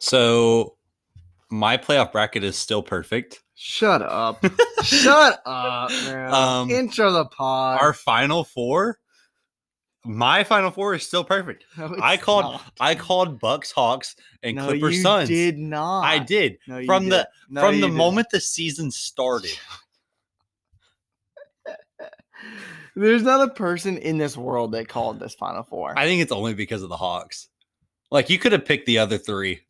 So my playoff bracket is still perfect. Shut up. Shut up, man. Um, Intro the pod. Our final four, my final four is still perfect. No, I called not. I called Bucks, Hawks, and no, Clippers you Suns. did not. I did. No, you From the- didn't. No, From the didn't. moment the season started. There's not a person in this world that called this Final Four. I think it's only because of the Hawks. Like you could have picked the other three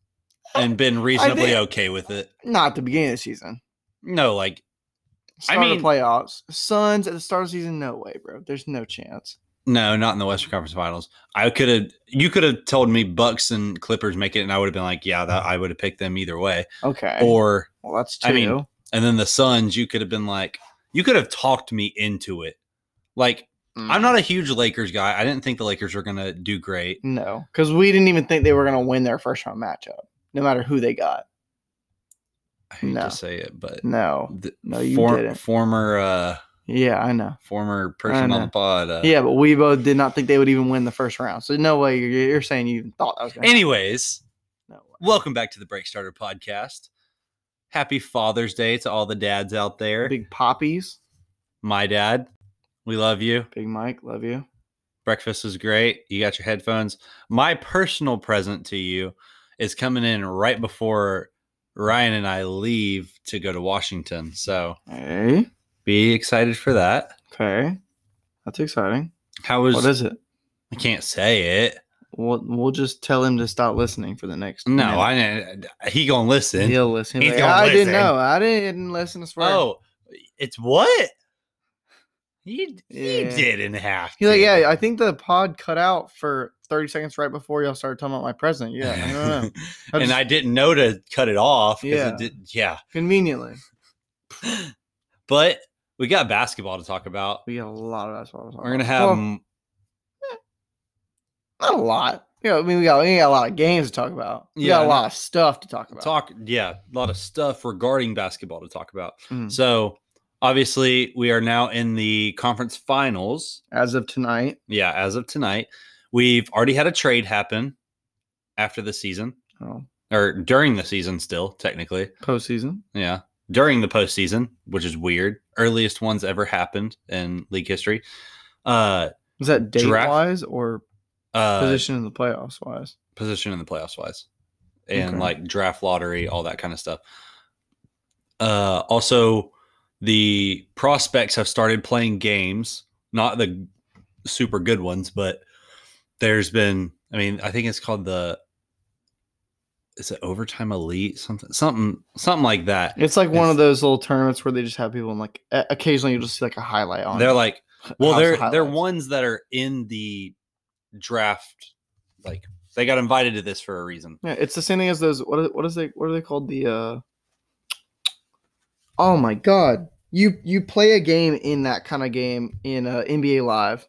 and been reasonably okay with it. not at the beginning of the season. No, like Start mean- of playoffs. Suns at the start of the season. No way, bro. There's no chance. no, not in the Western Conference Finals. I could have you could have told me Bucks and Clippers make it, and I would have been like, yeah, that I would have picked them either way. Okay. Or well, that's two. I mean, and then the Suns, you could have been like, you could have talked me into it. Like I'm Mm. not a huge Lakers guy. I didn't think the Lakers were gonna do great. No, because we didn't even think they were going to win their first round matchup, no matter who they got. I hate No. to say it, but No. No, you for- didn't. former uh Yeah, I know. former person on the pod. Uh, Yeah, but we both did not think they would even win the first round. So no way you're, you're saying you even thought that was going to Anyways, No way. welcome back to the Break Starter podcast. Happy Father's Day to all the dads out there. Big poppies. My dad, we love you. Big Mike, love you. Breakfast is great. You got your headphones. My personal present to you is coming in right before Ryan and I leave to go to Washington. So Hey. be excited for that. Okay. That's exciting. How was what is it? I can't say it. We'll, we'll just tell him to stop listening for the next. No, minute. I he gonna listen. He'll listen. He's like, gonna I didn't know. I didn't listen. I swear. Oh, it's what? He, he Yeah. didn't have He's like, yeah, I think the pod cut out for 30 seconds right before y'all started talking about my present. Yeah, I don't know. I and just- I didn't know to cut it off. Yeah. It did, yeah. Conveniently. But we got basketball to talk about. We got a lot of basketball. to talk We're gonna have Well, m- not a lot. Yeah, I mean, we got, we got a lot of games to talk about. We Yeah, got a lot of stuff to talk about. talk. Yeah, a lot of stuff regarding basketball to talk about. Mhm. So obviously, we are now in the conference finals. As of tonight. Yeah, as of tonight, we've already had a trade happen after the season Oh, or during the season. Still, technically, postseason. yeah, during the postseason, which is weird. Earliest ones ever happened in league history. Uh, Was that date Draft- wise or uh, position in the playoffs wise? position in the playoffs wise and Okay. like draft lottery all that kind of stuff uh also the prospects have started playing games not the super good ones but there's been i mean i think it's called the is it overtime elite something something something like that It's like one of those little tournaments where they just have people and like occasionally you'll just see like a highlight on. they're like well they're of they're ones that are in the draft like they got invited to this for a reason Yeah, it's the same thing as those. What is, what is they? What are they called? The. uh Oh my god! You you play a game in that kind of game in uh, NBA Live.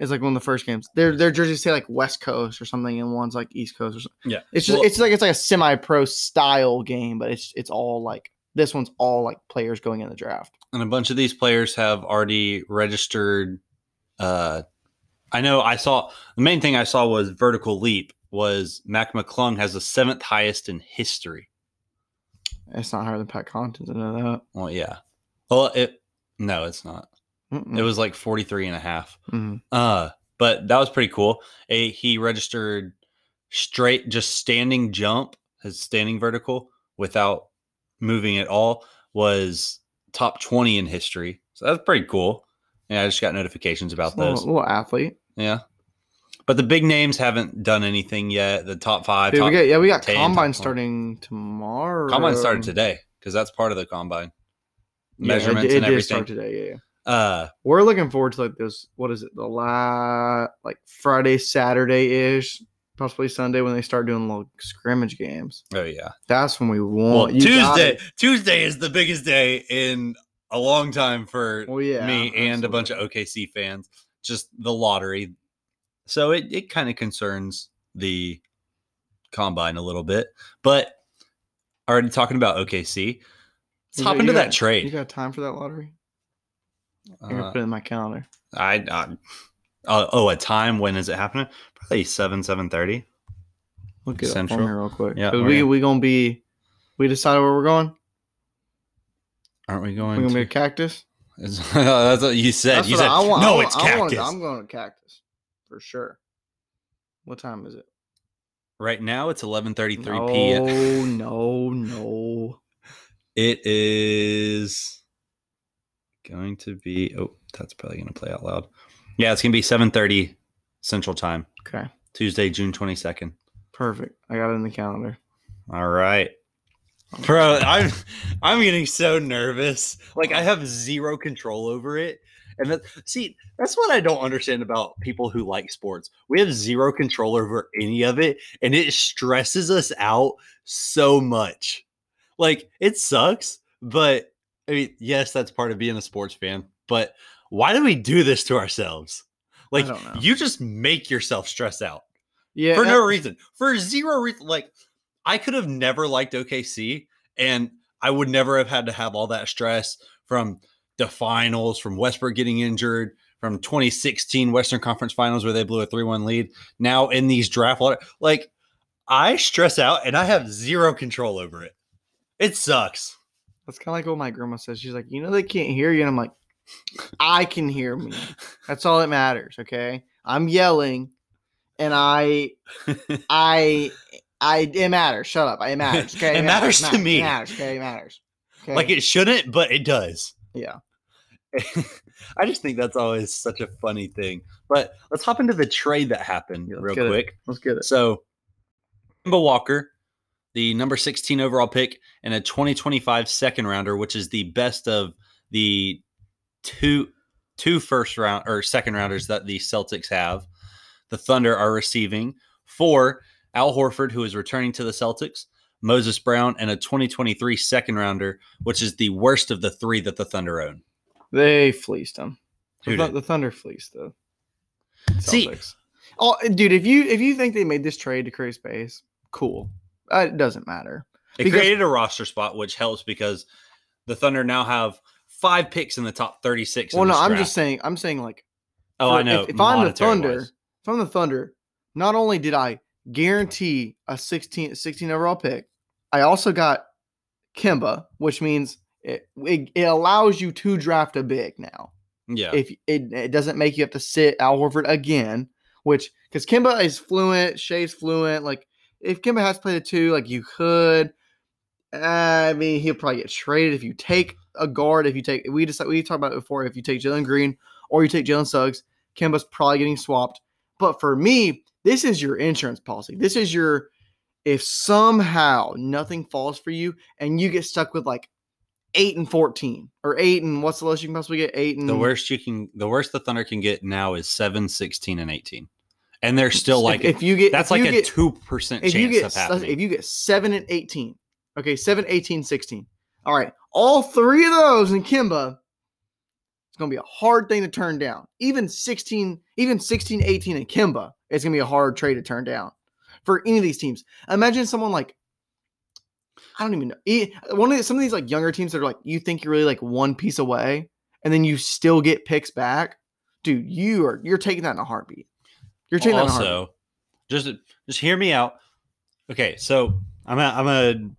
It's like one of the first games. Their their jerseys say like West Coast or something, and one's like East Coast or something. yeah It's just Well- it's like it's like a semi pro style game, but it's it's all like this one's all like players going in the draft. and a bunch of these players have already registered uh i know i saw the main thing i saw was vertical leap was mac mcclung has the seventh highest in history It's not higher than Pat Connaughton's. I know that. well yeah well it no it's not Mm-mm. it was like 43 and a half Mhm. uh but that was pretty cool a, he registered straight just standing jump his standing vertical without moving at all was top 20 in history so that's pretty cool yeah i just got notifications about little, those little athlete. Yeah. But the big names haven't done anything yet. The top five. Dude, top, we got yeah, we got 10, combine starting tomorrow. combine started today because that's part of the combine. Yeah, it Measurements did- it and did everything. start today. Yeah, yeah. Uh, We're looking forward to like those. What is it? The la like Friday, Saturday ish, possibly Sunday when they start doing little scrimmage games. oh yeah. That's when we Well, want you Tuesday. Tuesday is the biggest day in a long time for Well, yeah, me and a bunch of OKC fans. Just the lottery. So it it kind of concerns the combine a little bit, but already talking about OKC. Let's You hop got- into that got- trade. You got time for that lottery? I'm gonna Uh, put it in my calendar. I, I uh, oh, a time when is it happening? Probably seven seven thirty. Look for Central. real quick. Yeah, we gonna- we gonna be. We decided where we're going. Aren't we going? We're gonna be a cactus. that's what you said. That's you said I want. no, I it's want- I wanna cactus. I'm going to cactus for sure. What time is it? right now it's 11:33 p.m. Oh no, no. It is going to be. Oh, that's probably going to play out loud. Yeah, it's going to be 7:30 Central Time, Okay, Tuesday, June 22nd. perfect. I got it in the calendar. All right. Bro, I'm I'm getting so nervous. Like I have zero control over it. And that see, that's what I don't understand about people who like sports. We have zero control over any of it, and it stresses us out so much. Like it sucks, but I mean, yes, that's part of being a sports fan. But why do we do this to ourselves? Like you just make yourself stress out Yeah, for no reason. For zero reason. Like I could have never liked OKC, and I would never have had to have all that stress from the finals, from Westbrook getting injured, from 2016 Western Conference Finals where they blew a 3-1 lead. Now in these draft like I stress out and I have zero control over it. It sucks. That's kind of like what my grandma says. She's like, you know, they can't hear you, and I'm like, I can hear me. That's all that matters. Okay, I'm yelling, and I, I, I. It matters. Shut up. It matters. Okay, It matters to me. It matters. Okay, it matters. Okay. like it shouldn't, but it does. Yeah. I just think that's always such a funny thing. But let's hop into the trade that happened Yeah, real get it. quick. Let's get it. So, Kemba Walker, the number 16 overall pick, and a 2025 second rounder, which is the best of the two two first round or second rounders that the Celtics have. The Thunder are receiving for Al Horford, who is returning to the Celtics, Moses Brown, and a 2023 second rounder, which is the worst of the three that the Thunder own. They fleeced him. Who The, the Thunder fleeced the See- Celtics. oh, dude, if you if you think they made this trade to create space, cool. Uh, it doesn't matter. It Because- created a roster spot, which helps because the Thunder now have five picks in the top 36. in Well, no, I'm just saying. I'm saying like Oh, I know. If, if I'm the Thunder, wise. if I'm the Thunder, not only did I guarantee a 16, 16 overall pick, I also got Kemba, which means it, it, it allows you to draft a big now. yeah, If it, it doesn't make you have to sit Al Horford again, which because Kemba is fluent, Shai's fluent. Like if Kemba has played a two, like you could. Eh, I mean, he'll probably get traded if you take a guard. If you take, we just we talked about it before. If you take Jalen Green or you take Jalen Suggs, Kemba's probably getting swapped. But for me, this is your insurance policy. This is your if somehow nothing falls for you and you get stuck with like eight and fourteen or eight and what's the lowest you can possibly get? Eight and the worst you can, the worst the Thunder can get now is 7, 16, and 18. And they're still like, if, if you get that's like a 2% if chance you get of happening. if you get 7 and 18 okay 7 18 16 all right all three of those in kemba it's going to be a hard thing to turn down. Even 16 even 16 18 in kemba it's going to be a hard trade to turn down for any of these teams. Imagine someone like i don't even know one of the, some of these like younger teams that are like you think you're really like one piece away and then you still get picks back dude you are you're taking that in a heartbeat you're taking that in also, just just hear me out. Okay, so I'm a I'm a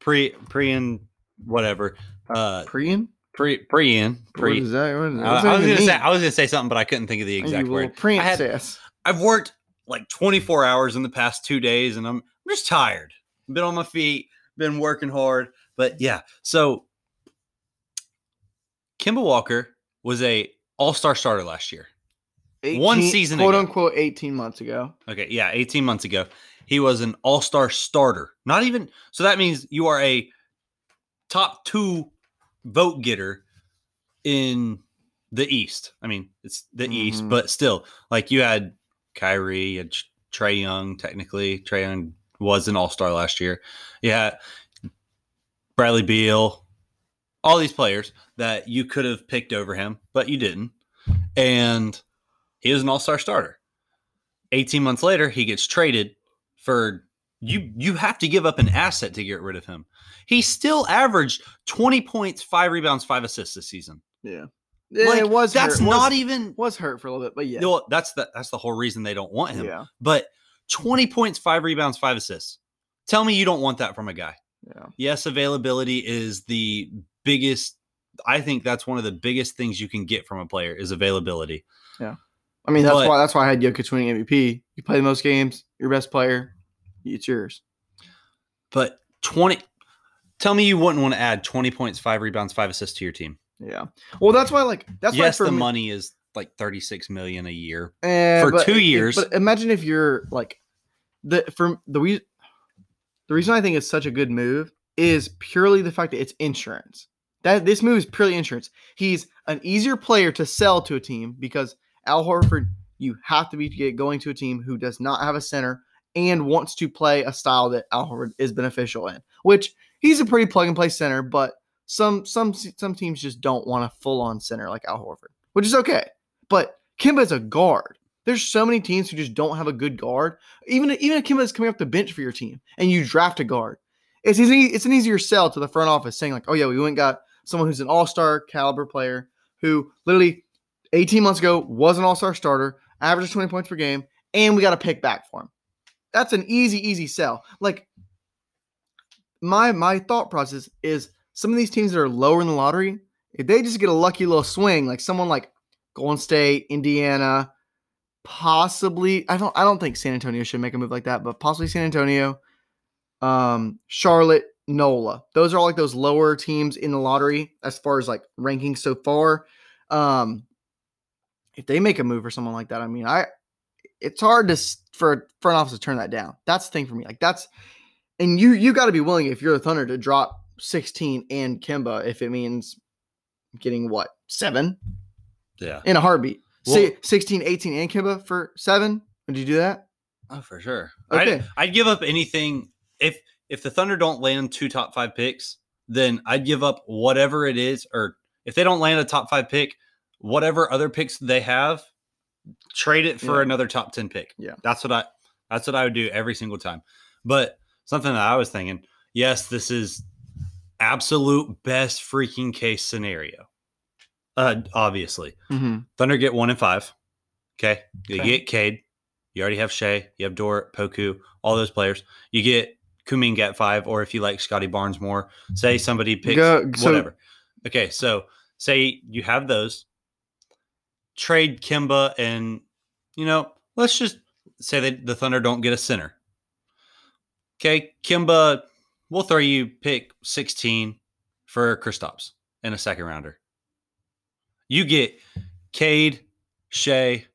pre pre and whatever uh Prian? pre pre in pre. is that? What, I, was gonna say? I was gonna say something, but I couldn't think of the exact word. I had- Princess. I've worked like 24 hours in the past two days, and I'm I'm just tired. Been on my feet, been working hard, but yeah. So Kemba Walker was a All Star starter last year. One season quote ago. unquote, 18 months ago. Okay, yeah, 18 months ago. He was an all-star starter. Not even so that means you are a top 2 vote getter in the East. I mean, it's the East, Mhm. but still, like you had Kyrie, had Trae Young, technically. Trae Young was an all-star last year. Yeah. Bradley Beal, all these players that you could have picked over him, but you didn't. And he was an all-star starter. 18 months later, he gets traded for you you have to give up an asset to get rid of him. He still averaged 20 points, 5 rebounds, 5 assists this season. Yeah. Like, it was that's hurt. not was, even was hurt for a little bit, but yeah. well, that's the that's the whole reason they don't want him. yeah. But 20 points, five rebounds, five assists. Tell me you don't want that from a guy. Yeah. Yes, availability is the biggest. I think that's one of the biggest things you can get from a player is availability. I mean, that's But- why that's why I had Jokic winning MVP. You play the most games, your best player, it's yours. But 20, tell me you wouldn't want to add 20 points, five rebounds, five assists to your team. Yeah. Well, that's why like that's why yes, for the me- money is like 36 million a year. Eh, for but two years. But imagine if you're like the from the we. the reason I think it's such a good move is purely the fact that it's insurance. That this move is purely insurance. He's an easier player to sell to a team because Al Horford, you have to be going to a team who does not have a center and wants to play a style that Al Horford is beneficial in. Which he's a pretty plug and play center, but some some some teams just don't want a full on center like Al Horford, which is okay. But Kemba is a guard. There's so many teams who just don't have a good guard. Even even if Kemba is coming off the bench for your team and you draft a guard, it's easy. It's an easier sell to the front office saying like, oh yeah, we went got someone who's an all star caliber player who literally 18 months ago was an all star starter, averages 20 points per game, and we got a pick back for him. That's an easy easy sell. Like my my thought process is some of these teams that are lower in the lottery, if they just get a lucky little swing, like someone like Golden State, Indiana, possibly I don't I don't think San Antonio should make a move like that, but possibly San Antonio, um, Charlotte, NOLA. Those are all like those lower teams in the lottery as far as like rankings so far. Um, if they make a move or someone like that, I mean, I it's hard to for a front office to turn that down. That's the thing for me. Like that's and you you got to be willing if you're the Thunder to drop 16 and Kemba if it means getting what seven Yeah. in a heartbeat. Well- Say 16, 18 and Kemba for seven. Would you do that? Oh, for sure. Okay. I'd, I'd give up anything if if the Thunder don't land two top five picks, then I'd give up whatever it is, or if they don't land a top five pick, whatever other picks they have, trade it for Yeah. another top ten pick. Yeah. that's what I that's what I would do every single time. But something that I was thinking, yes, this is absolute best freaking case scenario. Uh, obviously, Mm-hmm. Thunder get one and five. Okay. You Okay. get Cade. You already have Shai. You have Dort, Poku, all those players. You get Kuminga at five, or if you like Scottie Barnes more, say somebody picks Go- so- whatever. Okay, so say you have those. Trade Kemba and you know, let's just say that the Thunder don't get a center. Okay, Kemba, we'll throw you pick 16 for Kristaps in a second rounder. You get Cade, Shai,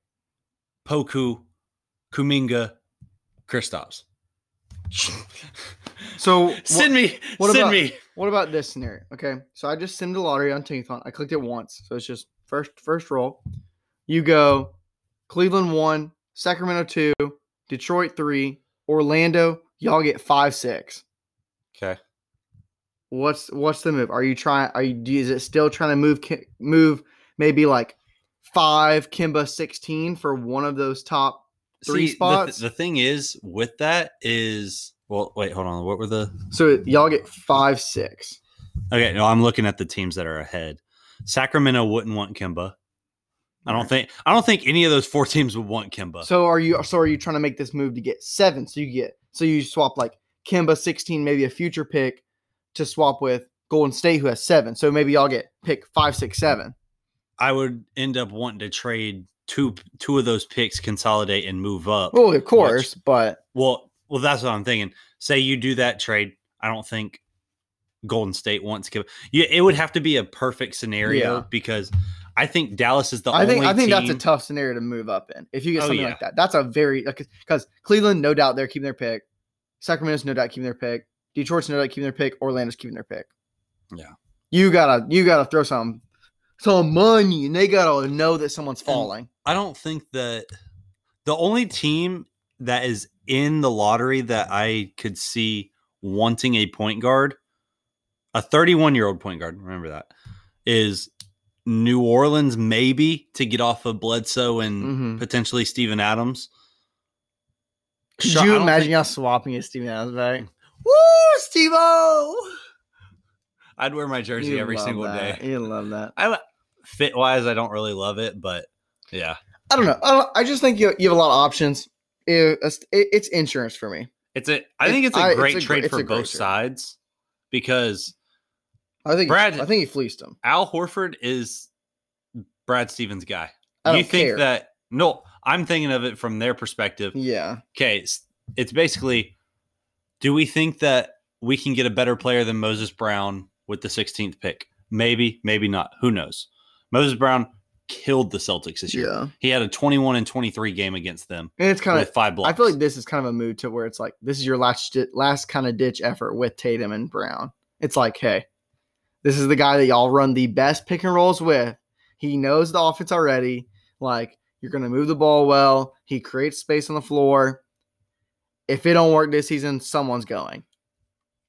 Poku, Kuminga, Kristaps. So send me, what send about- me. What about this scenario? Okay, so I just send the lottery on Tankathon. I clicked it once, so it's just first first roll. You go Cleveland one, Sacramento two, Detroit three, Orlando. Y'all get five six. Okay. What's what's the move? Are you trying? Are you? Is it still trying to move move maybe like five Kemba sixteen for one of those top? Three See, the th- spots? The, thing is with that is well, wait, hold on. What were the So y'all get five six. Okay, no, I'm looking at the teams that are ahead. Sacramento wouldn't want Kemba. I don't think I don't think any of those four teams would want Kemba. So are you? So are you trying to make this move to get seven? So you get so you swap like Kemba sixteen, maybe a future pick to swap with Golden State, who has seven. So maybe y'all get pick five, six, seven. I would end up wanting to trade two two of those picks, consolidate and move up. Well, of course, but Well, well, that's what I'm thinking. Say you do that trade. I don't think Golden State wants Kemba. Yeah, it would have to be a perfect scenario Yeah. because I think Dallas is the I think only I think that's a tough scenario to move up in. If you get Oh, something yeah. like that, that's a very because Cleveland, no doubt, they're keeping their pick. Sacramento's no doubt keeping their pick. Detroit's no doubt keeping their pick. Orlando's keeping their pick. Yeah. you gotta you gotta throw some some money, and they gotta know that someone's falling. I don't think that the only team that is in the lottery that I could see wanting a point guard, a 31 year old point guard, remember that, is New Orleans, maybe to get off of Bledsoe and Mhm. potentially Steven Adams. Could Sure, I you imagine think- y'all swapping his Steven Adams back? Woo, Steve I'd wear my jersey every single day. You love that. I fit wise, I don't really love it, but yeah, I don't know. I, don't- I just think you, you have a lot of options. it- it- it's insurance for me. It's a. I It- think it's a I- it's great a trade it's for a great both trade. sides because I think Brad- I think he fleeced him. Al Horford is Brad Stevens' guy. I you think care. that? No, I'm thinking of it from their perspective. Yeah, Okay, it's, it's basically, do we think that we can get a better player than Moses Brown with the 16th pick? Maybe, maybe not. Who knows? Moses Brown killed the Celtics this year. yeah. He had a 21 and 23 game against them And it's kind with of. five blocks. I feel like this is kind of a mood to where it's like this is your last last kind of ditch effort with Tatum and Brown. It's like, hey, this is the guy that y'all run the best pick and rolls with. He knows the offense already. Like you're gonna move the ball well. He creates space on the floor. If it don't work this season, someone's going.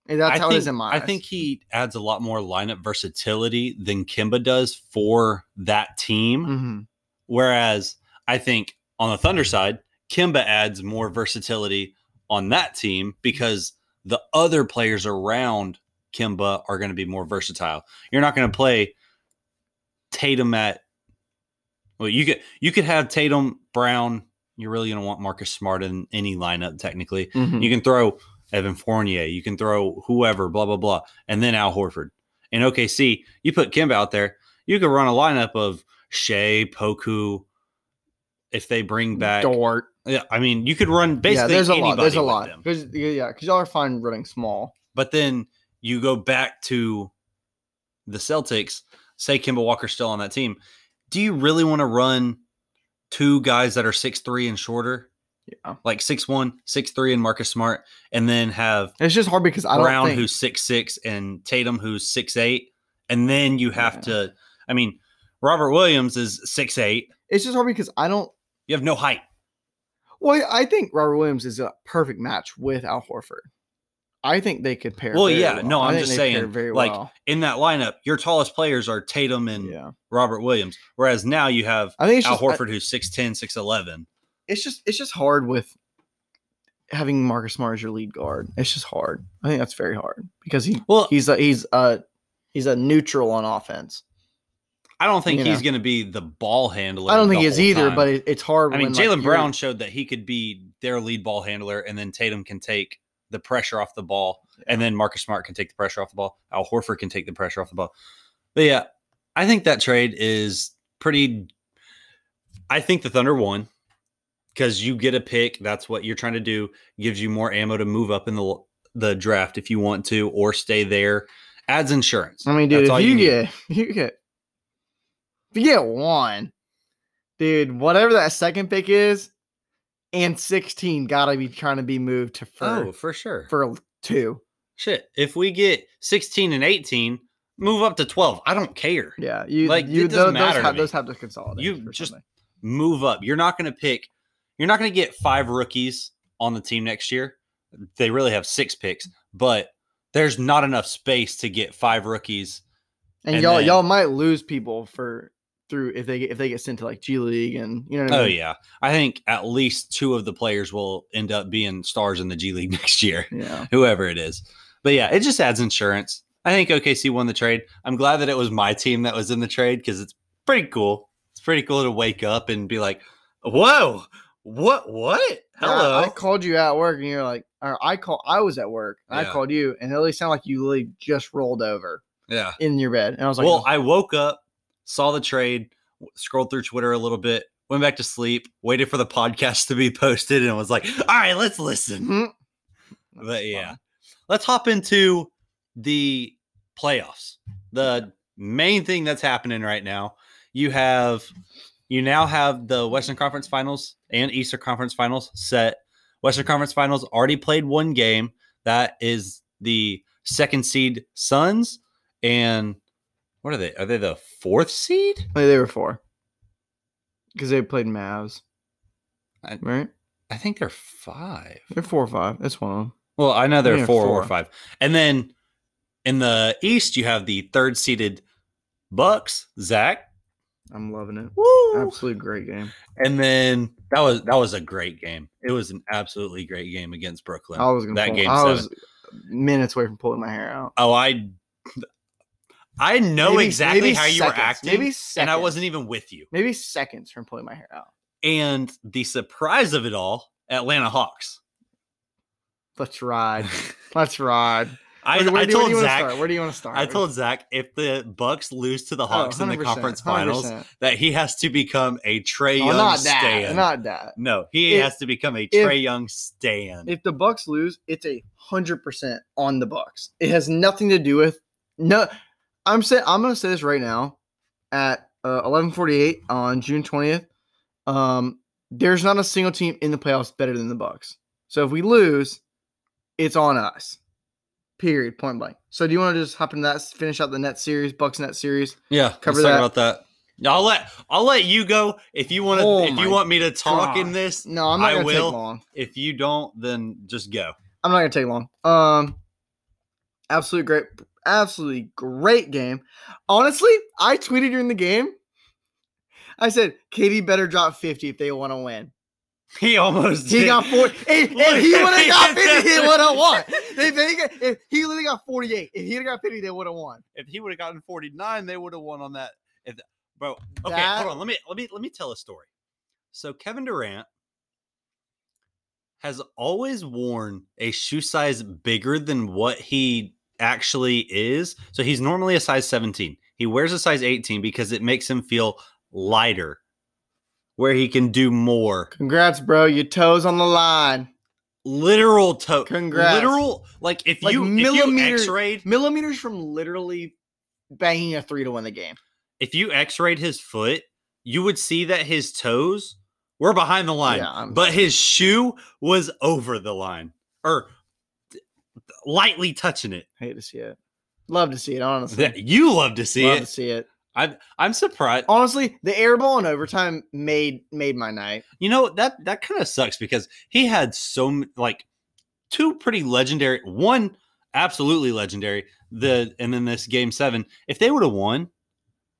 And that's I how think, it is in my I eyes. think he adds a lot more lineup versatility than Kemba does for that team. Mhm. Whereas I think on the Thunder side, Kemba adds more versatility on that team because the other players around Kemba are going to be more versatile. You're not going to play Tatum at well, you could you could have Tatum Brown. You're really going to want Marcus Smart in any lineup technically. Mhm. You can throw Evan Fournier, you can throw whoever, blah blah blah, and then Al Horford. In OKC, you put Kemba out there, you could run a lineup of Shai, Poku. If they bring back, Dort. yeah, I mean, you could run basically. yeah, there's a lot. There's a lot. yeah, because y'all are fine running small. But then you go back to the Celtics. Say Kemba Walker's still on that team. Do you really want to run two guys that are six three and shorter, Yeah, like six one, six three, and Marcus Smart, and then have it's just hard because I don't Brown think who's six six and Tatum who's six eight, and then you have Yeah. to. I mean, Robert Williams is six eight. it's just hard because I don't. You have no height. Well, I think Robert Williams is a perfect match with Al Horford. I think they could pair. Well, yeah, no, I I'm just saying, like, well. In that lineup, your tallest players are Tatum and Yeah, Robert Williams, whereas now you have I think it's Al just I- Horford who's 6'10", 6'11". it's just it's just hard with having Marcus Smart as your lead guard. It's just hard. I think that's very hard because he Well, he's a he's a he's a neutral on offense. I don't think you he's going to be the ball handler. I don't think he is either, time. but it, it's hard. I mean, when, like, Jaylen Brown showed that he could be their lead ball handler, and then Tatum can take the pressure off the ball, and then Marcus Smart can take the pressure off the ball. Al Horford can take the pressure off the ball. But yeah, I think that trade is pretty. I think the Thunder won because you get a pick. That's what you're trying to do. Gives you more ammo to move up in the the draft if you want to, or stay there. Adds insurance. I mean, dude, if you, need. get you get if you get one, dude, whatever that second pick is, and sixteen gotta be trying to be moved to for oh, for sure. for two. Shit, if we get 16 and 18, move up to 12. I don't care. Yeah, you Like, you it doesn't those, matter those, to have, those have to consolidate. You just- something. Move up. You're not going to pick, you're not going to get five rookies on the team next year. They really have six picks, but there's not enough space to get five rookies. and, and y'all then- y'all might lose people for through if they get if they get sent to like G League and you know what I Oh, mean. yeah. I think at least two of the players will end up being stars in the G League next year, yeah. whoever it is. But yeah, it just adds insurance. I think OKC won the trade. I'm glad that it was my team that was in the trade because it's pretty cool. It's pretty cool to wake up and be like, whoa, what, what? Yeah, Hello. I called you at work and you're like, or I call I was at work. and I called you and it really sounded like you literally just rolled over yeah. in your bed. And I was like, well, I woke up, saw the trade, scrolled through Twitter a little bit, went back to sleep, waited for the podcast to be posted, and was like, all right, let's listen. "Mhm." But yeah, fun. let's hop into the playoffs. The main thing that's happening right now, you have you now have the Western Conference Finals and Eastern Conference Finals set. Western Conference Finals already played one game. That is the second seed Suns and what are they? Are they the fourth seed? Like, they were four because they played Mavs, I- right? I think they're five. They're four or five. That's one of them. Well, I know they're Yeah, four, or four. five. And then in the East, you have the third seeded Bucks, Zach. I'm loving it. Woo! Absolute great game. And then that was that was a great game. It was an absolutely great game against Brooklyn. I was gonna that pull, game I seven. was minutes away from pulling my hair out. oh, I I know Maybe- exactly maybe how you were acting, Maybe and I wasn't even with you. maybe seconds from pulling my hair out. And the surprise of it all Atlanta Hawks. Let's ride. Let's ride. I, Where- where I do told Zach. Where do you want to start? I told Zach if the Bucks lose to the Oh, Hawks in the conference finals, 100%. that he has to become a Trae Oh, Young not that. Not that. no, he If- has to become a Trae Young stan. If the Bucks lose, it's a hundred percent on the Bucks. It has nothing to do with no. I'm saying I'm going to say this right now at uh, 11:48 on June 20th. Um, there's not a single team in the playoffs better than the Bucks. So if we lose, it's on us. Period. Point blank. So do you want to just hop into that? Finish out the net series, Bucks net series. yeah, cover let's talk that. about that. I'll let I'll let you go if you want to. Oh if you want me to talk in this, No, I'm not I going to take will. long. if you don't, then just go. I'm not gonna take long. Um, absolutely great, absolutely great game. Honestly, I tweeted during the game. I said, "Katie better drop 50 if they want to win." He almost He did. got 40. If, if he would have got 50, he would have won. If, they got, if he literally got 48, if he had got 50, they would have won. if he would have gotten 49, they would have won on that. If, bro, okay, That- hold on. Let me let me let me tell a story. So Kevin Durant has always worn a shoe size bigger than what he actually is. So he's normally a size 17. He wears a size 18 because it makes him feel lighter, where he can do more. Congrats, bro. Your toes on the line. Literal toe. Congrats. Literal, like if Like you if you X-rayed Millimeters from literally banging a three to win the game. if you x-rayed his foot, you would see that his toes were behind the line, Yeah, but his shoe was over the line or lightly touching it. Hate to see it. Love to see it, honestly. That you love to see Love to it. see it. I'm I'm surprised. Honestly, the air ball in overtime made made my night. You know that that kind of sucks because he had so like two pretty legendary, one absolutely legendary. The and then this game seven. If they would have won,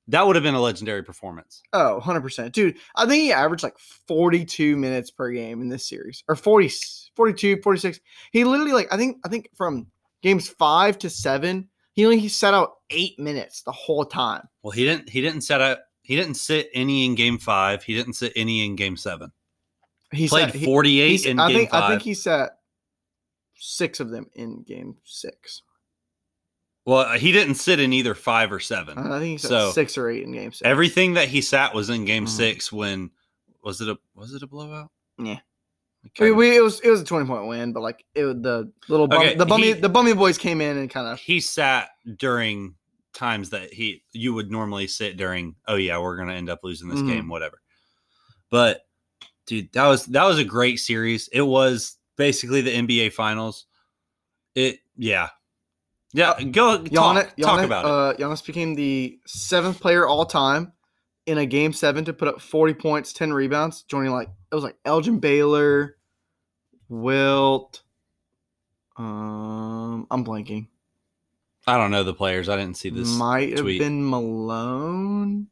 that would have been a legendary performance. Oh, 100%. Dude, I think he averaged like 42 minutes per game in this series or 40 42, 46. He literally like I think I think from games 5 to 7, he only he sat out 8 minutes the whole time. Well, he didn't. He didn't set out He didn't sit any in game five. He didn't sit any in game seven. He Played he- forty eight he's- in I game think five. I think he sat 6 of them in game 6. Well, he didn't sit in either five or seven. I think he sat So, 6 or 8 in game 6. Everything that he sat was in game Mhm. six. When was it a was it a blowout? Yeah. We mean, we, it was it was a 20 point win, but like it was the little bum, Okay, the bummy he- the bummy boys came in and kind of he sat during times that he you would normally sit during. Oh yeah, we're gonna end up losing this Mhm. game, whatever. But dude, that was that was a great series. It was basically the NBA Finals. It yeah. Yeah, go talk, Giannis, talk Giannis, about it. uh, Giannis became the seventh player all time in a game seven to put up 40 points, 10 rebounds, joining like it was like Elgin Baylor, Wilt. Um, I'm blanking. I don't know the players. I didn't see this. Might have been Malone.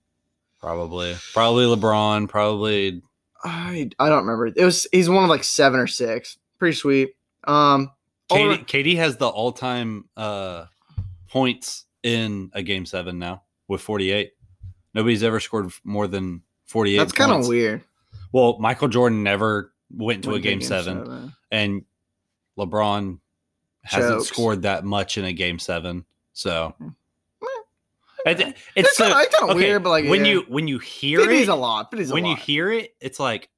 Probably, probably LeBron. Probably. I I don't remember. It was he's one of like seven or six. Pretty sweet. Um, Katie, right- Katie has the all-time uh, points in a game seven now with 48. Nobody's ever scored more than 48. that's kind of weird. Well, Michael Jordan never went to a Went game, seven, and LeBron hasn't Chokes. scored that much in a game seven. So It's, it, it's so- kind of okay, weird, but like when yeah. you when you hear 50 it, is a lot. 50 is a when you hear it, it's like,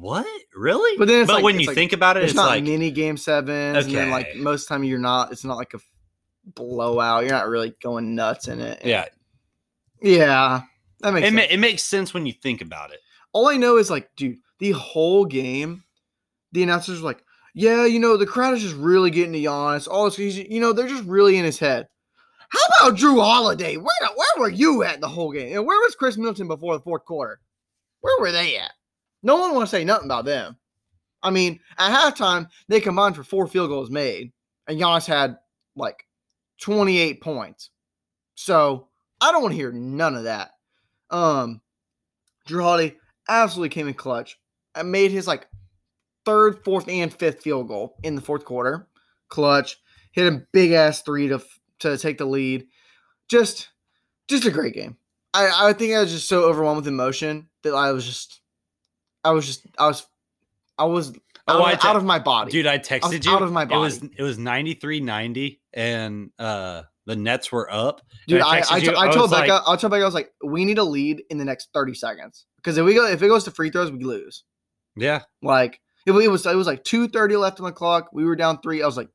what really? But then it's but like- when it's you like- think about it, it's, it's, not like mini game sevens, and then like most time you're not. It's not like a blowout. You're not really going nuts in it. yeah, yeah, that makes it, ma- it makes sense when you think about it. All I know is like, dude, the whole game, the announcers were like, yeah, you know, the crowd is just really getting to Giannis. All this, you know, they're just really in his head. How about Jrue Holiday? Where where were you at the whole game? And where was Khris Middleton before the fourth quarter? Where were they at? No one want to say nothing about them. I mean, at halftime, they combined for four field goals made, and Giannis had like 28 points. So I don't want to hear none of that. Um, Jrue Holiday absolutely came in clutch. and made his like third, fourth, and fifth field goal in the fourth quarter. Clutch hit a big ass three to to take the lead. Just, just a great game. I I think I was just so overwhelmed with emotion that I was just, I was just, I was, I was Oh, out, I of, te- out of my body. Dude, I texted was you. out of my body. It was it was 93-90 and uh the Nets were up. Dude, I, I, you, I was told like, Becca, I told Becca, I was like, we need a lead in the next 30 seconds. Because if we go, if it goes to free throws, we lose. Yeah. Like it, it was, it was like 2:30 left on the clock. We were down three. I was like,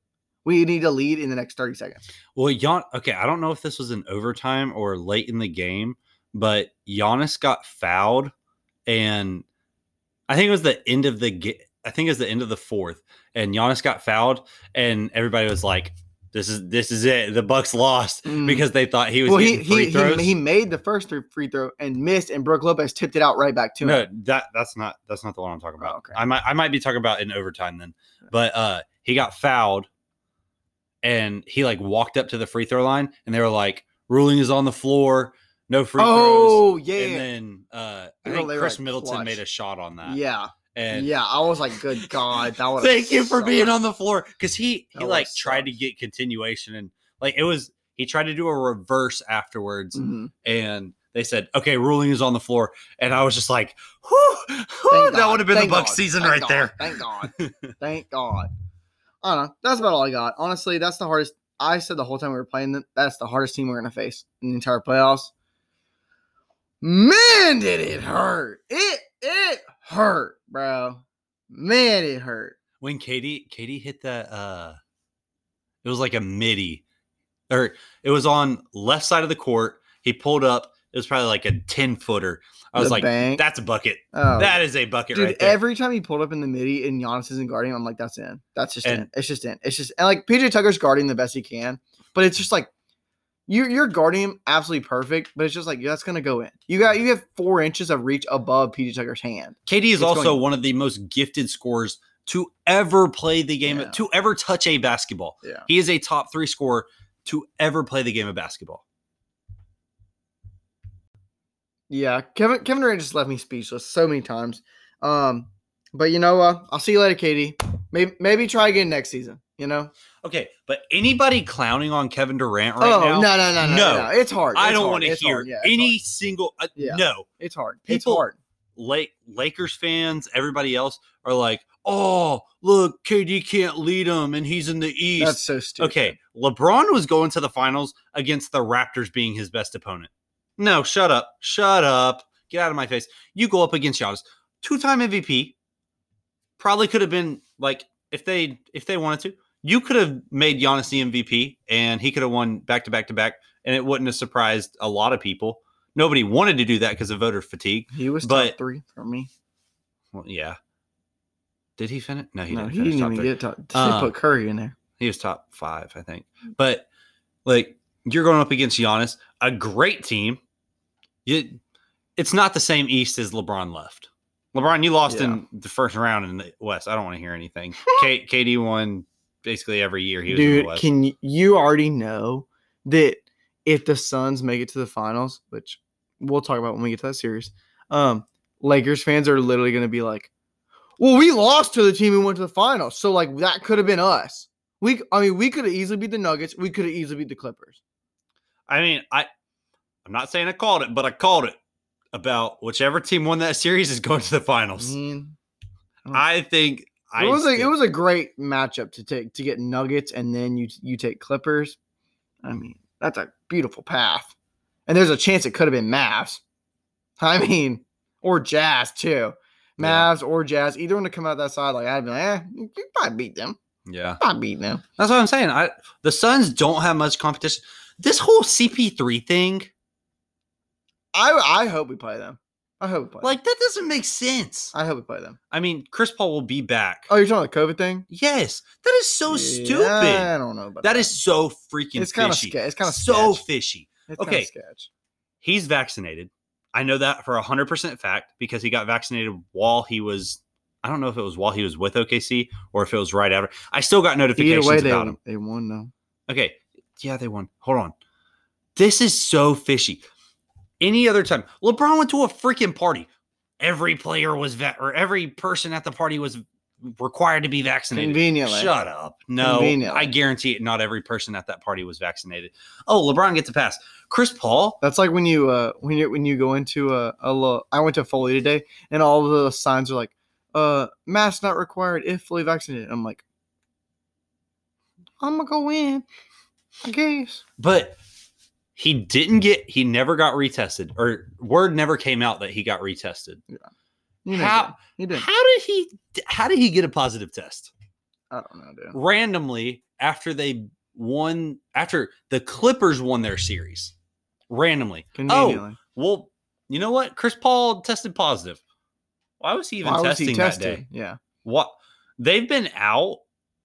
we need a lead in the next 30 seconds. Well, Gian, okay, I don't know if this was in overtime or late in the game, but Giannis got fouled, and I think it was the end of the I think it was the end of the fourth, and Giannis got fouled, and everybody was like, "This is this is it. The Bucks lost Mm. because they thought he was Well, he free he, throws." he he made the first three free throw and missed, and Brook Lopez tipped it out right back to no, him. that that's not that's not the one I'm talking about. Oh, okay. I might I might be talking about in overtime then, but uh, he got fouled, and he like walked up to the free throw line, and they were like, "Ruling is on the floor." No free throws. Oh yeah, And then uh, I think Chris like, Middleton clutch. made a shot on that. yeah, And yeah. I was like, good God, that would. thank you for being on the floor because he he That like tried to get continuation and like it was he tried to do a reverse afterwards Mhm. and they said okay ruling is on the floor and I was just like whew, whew, that would have been the thank Bucks God, season thank right God, there. Thank God. Thank God. I don't know. That's about all I got. Honestly, that's the hardest. I said the whole time we were playing that that's the hardest team we're gonna face in the entire playoffs. Man, did it hurt! It it hurt, bro. Man, it hurt. When Katie Katie hit that uh it was like a midi or it was on left side of the court. He pulled up. It was probably like a 10 footer. I was The like, bank. that's a bucket. Oh, That is a bucket dude. right there. every time he pulled up in the midi and Giannis isn't guarding, I'm like, that's in. That's just And- in. It's just in. It's just and like PJ Tucker's guarding the best he can, but it's just like you you're guarding him absolutely perfect, but it's just like that's gonna go in. You got you have four inches of reach above PJ Tucker's hand. KD is It's also going- one of the most gifted scorers to ever play the game, Yeah. to ever touch a basketball. Yeah. He is a top three scorer to ever play the game of basketball. Yeah, Kevin Kevin Durant just left me speechless so many times. Um, but you know, uh, I'll see you later, Katie. Maybe maybe try again next season. You know? Okay, but anybody clowning on Kevin Durant right oh now, no no no no No. no! It's hard. I don't want to hear. Any single. Uh, Yeah. No, It's hard. People- it's hard. Lake Lakers fans, everybody else are like, oh, look, KD can't lead them, and he's in the East. That's so stupid. Okay, LeBron was going to the finals against the Raptors being his best opponent. No, shut up. Shut up. Get out of my face. You go up against Giannis, two-time MVP. Probably could have been like if they if they wanted to, you could have made Giannis the MVP and he could have won back to back to back and it wouldn't have surprised a lot of people. Nobody wanted to do that because of voter fatigue. He was But- top three for me. Well, yeah. Did he finish? No, he no, didn't he didn't even three. get top. They Uh, put Curry in there. He was top five, I think. But like you're going up against Giannis, a great team. You, it's not the same East as LeBron left. LeBron, you lost in the first round in the West. I don't want to hear anything. K, KD won basically every year he was Dude, can you already know that if the Suns make it to the finals, which we'll talk about when we get to that series, um, Lakers fans are literally going to be like, "Well, we lost to the team who went to the finals, so like that could have been us. We, I mean, we could have easily beat the Nuggets. We could have easily beat the Clippers. I mean, I I'm not saying I called it, but I called it about whichever team won that series is going to the I finals. mean, I think I. it was a, it was a great matchup to take to get Nuggets and then you you take Clippers. I mean, that's a beautiful path. And there's a chance it could have been Mavs. I mean, or Jazz too. Yeah. Mavs or Jazz, either one to come out that side, like I'd be like, eh, you probably beat them. yeah. Probably beat them. That's what I'm saying. I the Suns don't have much competition. This whole CP3 thing, I I hope we play them. I hope we play. like that doesn't make sense. I hope we play them. I mean, Chris Paul will be back. Oh, you're talking about the COVID thing? Yes, that is so Yeah, stupid. I don't know about That is so freaking It's kind of fishy. sketch. It's kind of so sketch. fishy. It's okay. sketch. He's vaccinated. I know that for 100% fact because he got vaccinated while he was I don't know if it was while he was with OKC or if it was right after. I still got notifications way, they about him. they won though. Okay. Yeah, they won. Hold on. This is so fishy. Any other time, LeBron went to a freaking party. Every player was va- or every person at the party was required to be vaccinated. Conveniently. Shut up. No, I guarantee it. Not every person at that party was vaccinated. Oh, LeBron gets a pass. Chris Paul. That's like when you uh when you when you go into a, a little, I went to Foley today and all of the signs are like uh, mask not required if fully vaccinated. I'm like, I'm gonna go in. I guess. But he didn't get. He never got retested, or word never came out that he got retested. You How- He did. How did he? How did he get a positive test? I don't know, dude. randomly after they won after the Clippers won their series. Randomly. Oh, well, you know what? Chris Paul tested positive. Why was he even Why testing he that day? Yeah. What? They've been out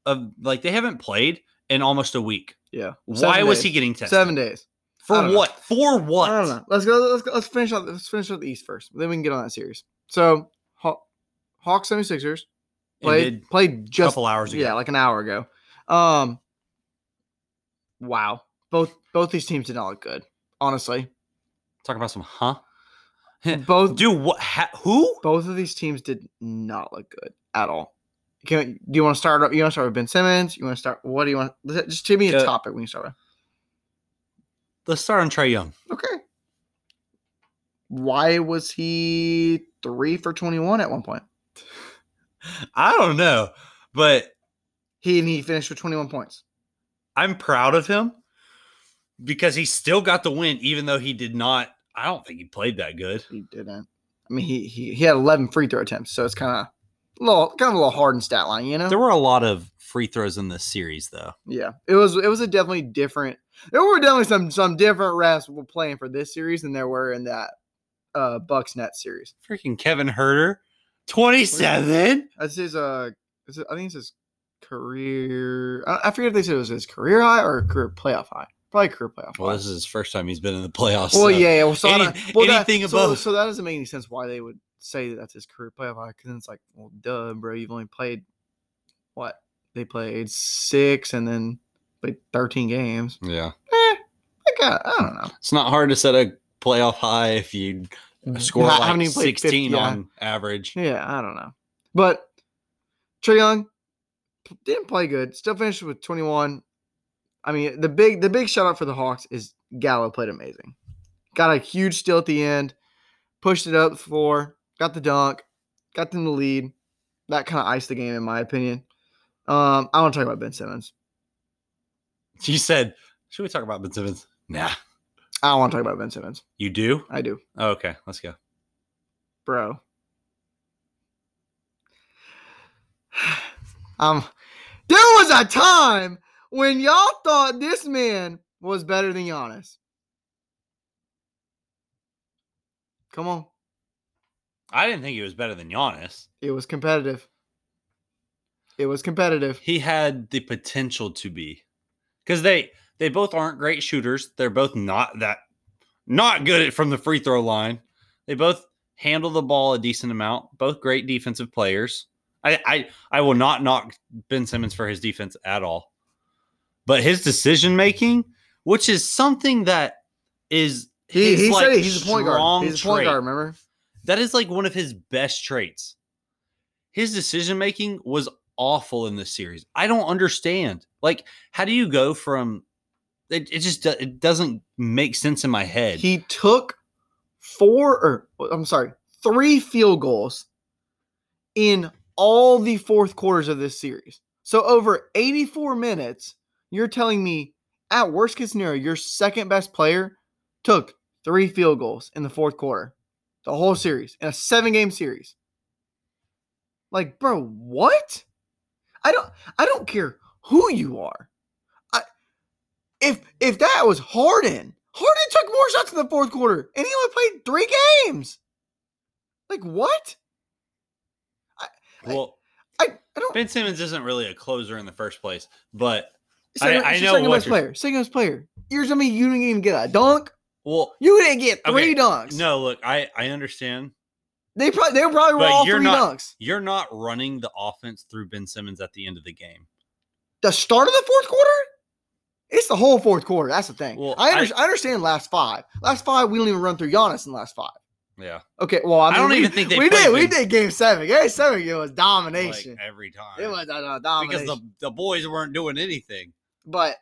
of like they haven't played in almost a week. Yeah. Why Seven was he getting tested? Seven days. For don't know. what? For what? I don't know. Let's go. Let's go. Let's finish out. Let's finish out the East first. Then we can get on that series. So, Haw- Hawks 76ers played Ended played a just couple hours ago. yeah, like an hour ago. Um, wow. Both both these teams did not look good. Honestly, Talking about some huh? both do what? Ha, who? both of these teams did not look good at all. Can, do you want to start? up? You want to start with Ben Simmons? You want to start? What do you want? Just give me a Uh, topic when you start with. Let's start on Trae Young. Okay. Why was he three for twenty one at one point? I don't know, but He and he finished with twenty one points. I'm proud of him because he still got the win, even though he did not. I don't think he played that good. He didn't. I mean, he he, he had eleven free throw attempts, so it's kind of little kind of a little hard in stat line, you know. There were a lot of free throws in this series, though. Yeah, it was it was a definitely different. There were definitely some some different refs were playing for this series than there were in that uh Bucks net series. Freaking Kevin Huerter, 27. That's his uh, is it, I think it's his career. I, I forget if they said it was his career high or career playoff high. Probably career playoff. Well, this is his first time he's been in the playoffs. Well, so- yeah, yeah. Well, so Any- well, that- anything so- above- So, that doesn't make any sense why they would say that that's his career playoff high because it's like, well, duh, bro. You've only played what? They played six and then played thirteen games. Yeah. Eh, I got. I don't know. It's not hard to set a playoff high if you score Ha- like haven't even played 16 50, yeah. on average. Yeah, I don't know. But Trae Young didn't play good. Still finished with 21. I mean, the big the big shout out for the Hawks is Gallo played amazing. Got a huge steal at the end, pushed it up the floor, got the dunk, got them the lead. That kind of iced the game, in my opinion. Um, I want to talk about Ben Simmons. You said, should we talk about Ben Simmons? Nah. I don't want to talk about Ben Simmons. You do? I do, Oh, okay, let's go. bro. Um, there was a time when y'all thought this man was better than Giannis. Come on, I didn't think he was better than Giannis. it was competitive. It was competitive. He had the potential to be. Because they they both aren't great shooters. They're both not that not good at from the free throw line. They both handle the ball a decent amount. Both great defensive players. I I, I will not knock Ben Simmons for his defense at all. But his decision making, which is something that is He, he like, said he's a point guard. He's a point trait. guard. Remember? That is like one of his best traits. His decision making was awful in this series. I don't understand. Like, how do you go from it? It just it doesn't make sense in my head. He took four or I'm sorry, three field goals in all the fourth quarters of this series. So over 84 minutes, you're telling me at worst case scenario, your second best player took three field goals in the fourth quarter, the whole series in a seven game series. Like, bro, what? I don't I don't care who you are. I if if that was Harden, Harden took more shots in the fourth quarter and he only played three games. Like what? well, I, I don't Ben Simmons isn't really a closer in the first place, but second, I it's know second best player. Second best player. You're telling me you didn't even get a dunk? well, You didn't get three Okay, dunks. no. Look, I I understand. They probably they probably were But all you're three not- dunks. You're not running the offense through Ben Simmons at the end of the game. The start of the fourth quarter? It's the whole fourth quarter. That's the thing. Well, I, I- under, I understand last five. Last five, we don't even run through Giannis in the last five. Yeah, Okay, well, I, I don't we, even think they we did. We Ben- did game seven. Game seven, it was like domination. every time. it was uh, because the the boys weren't doing anything. But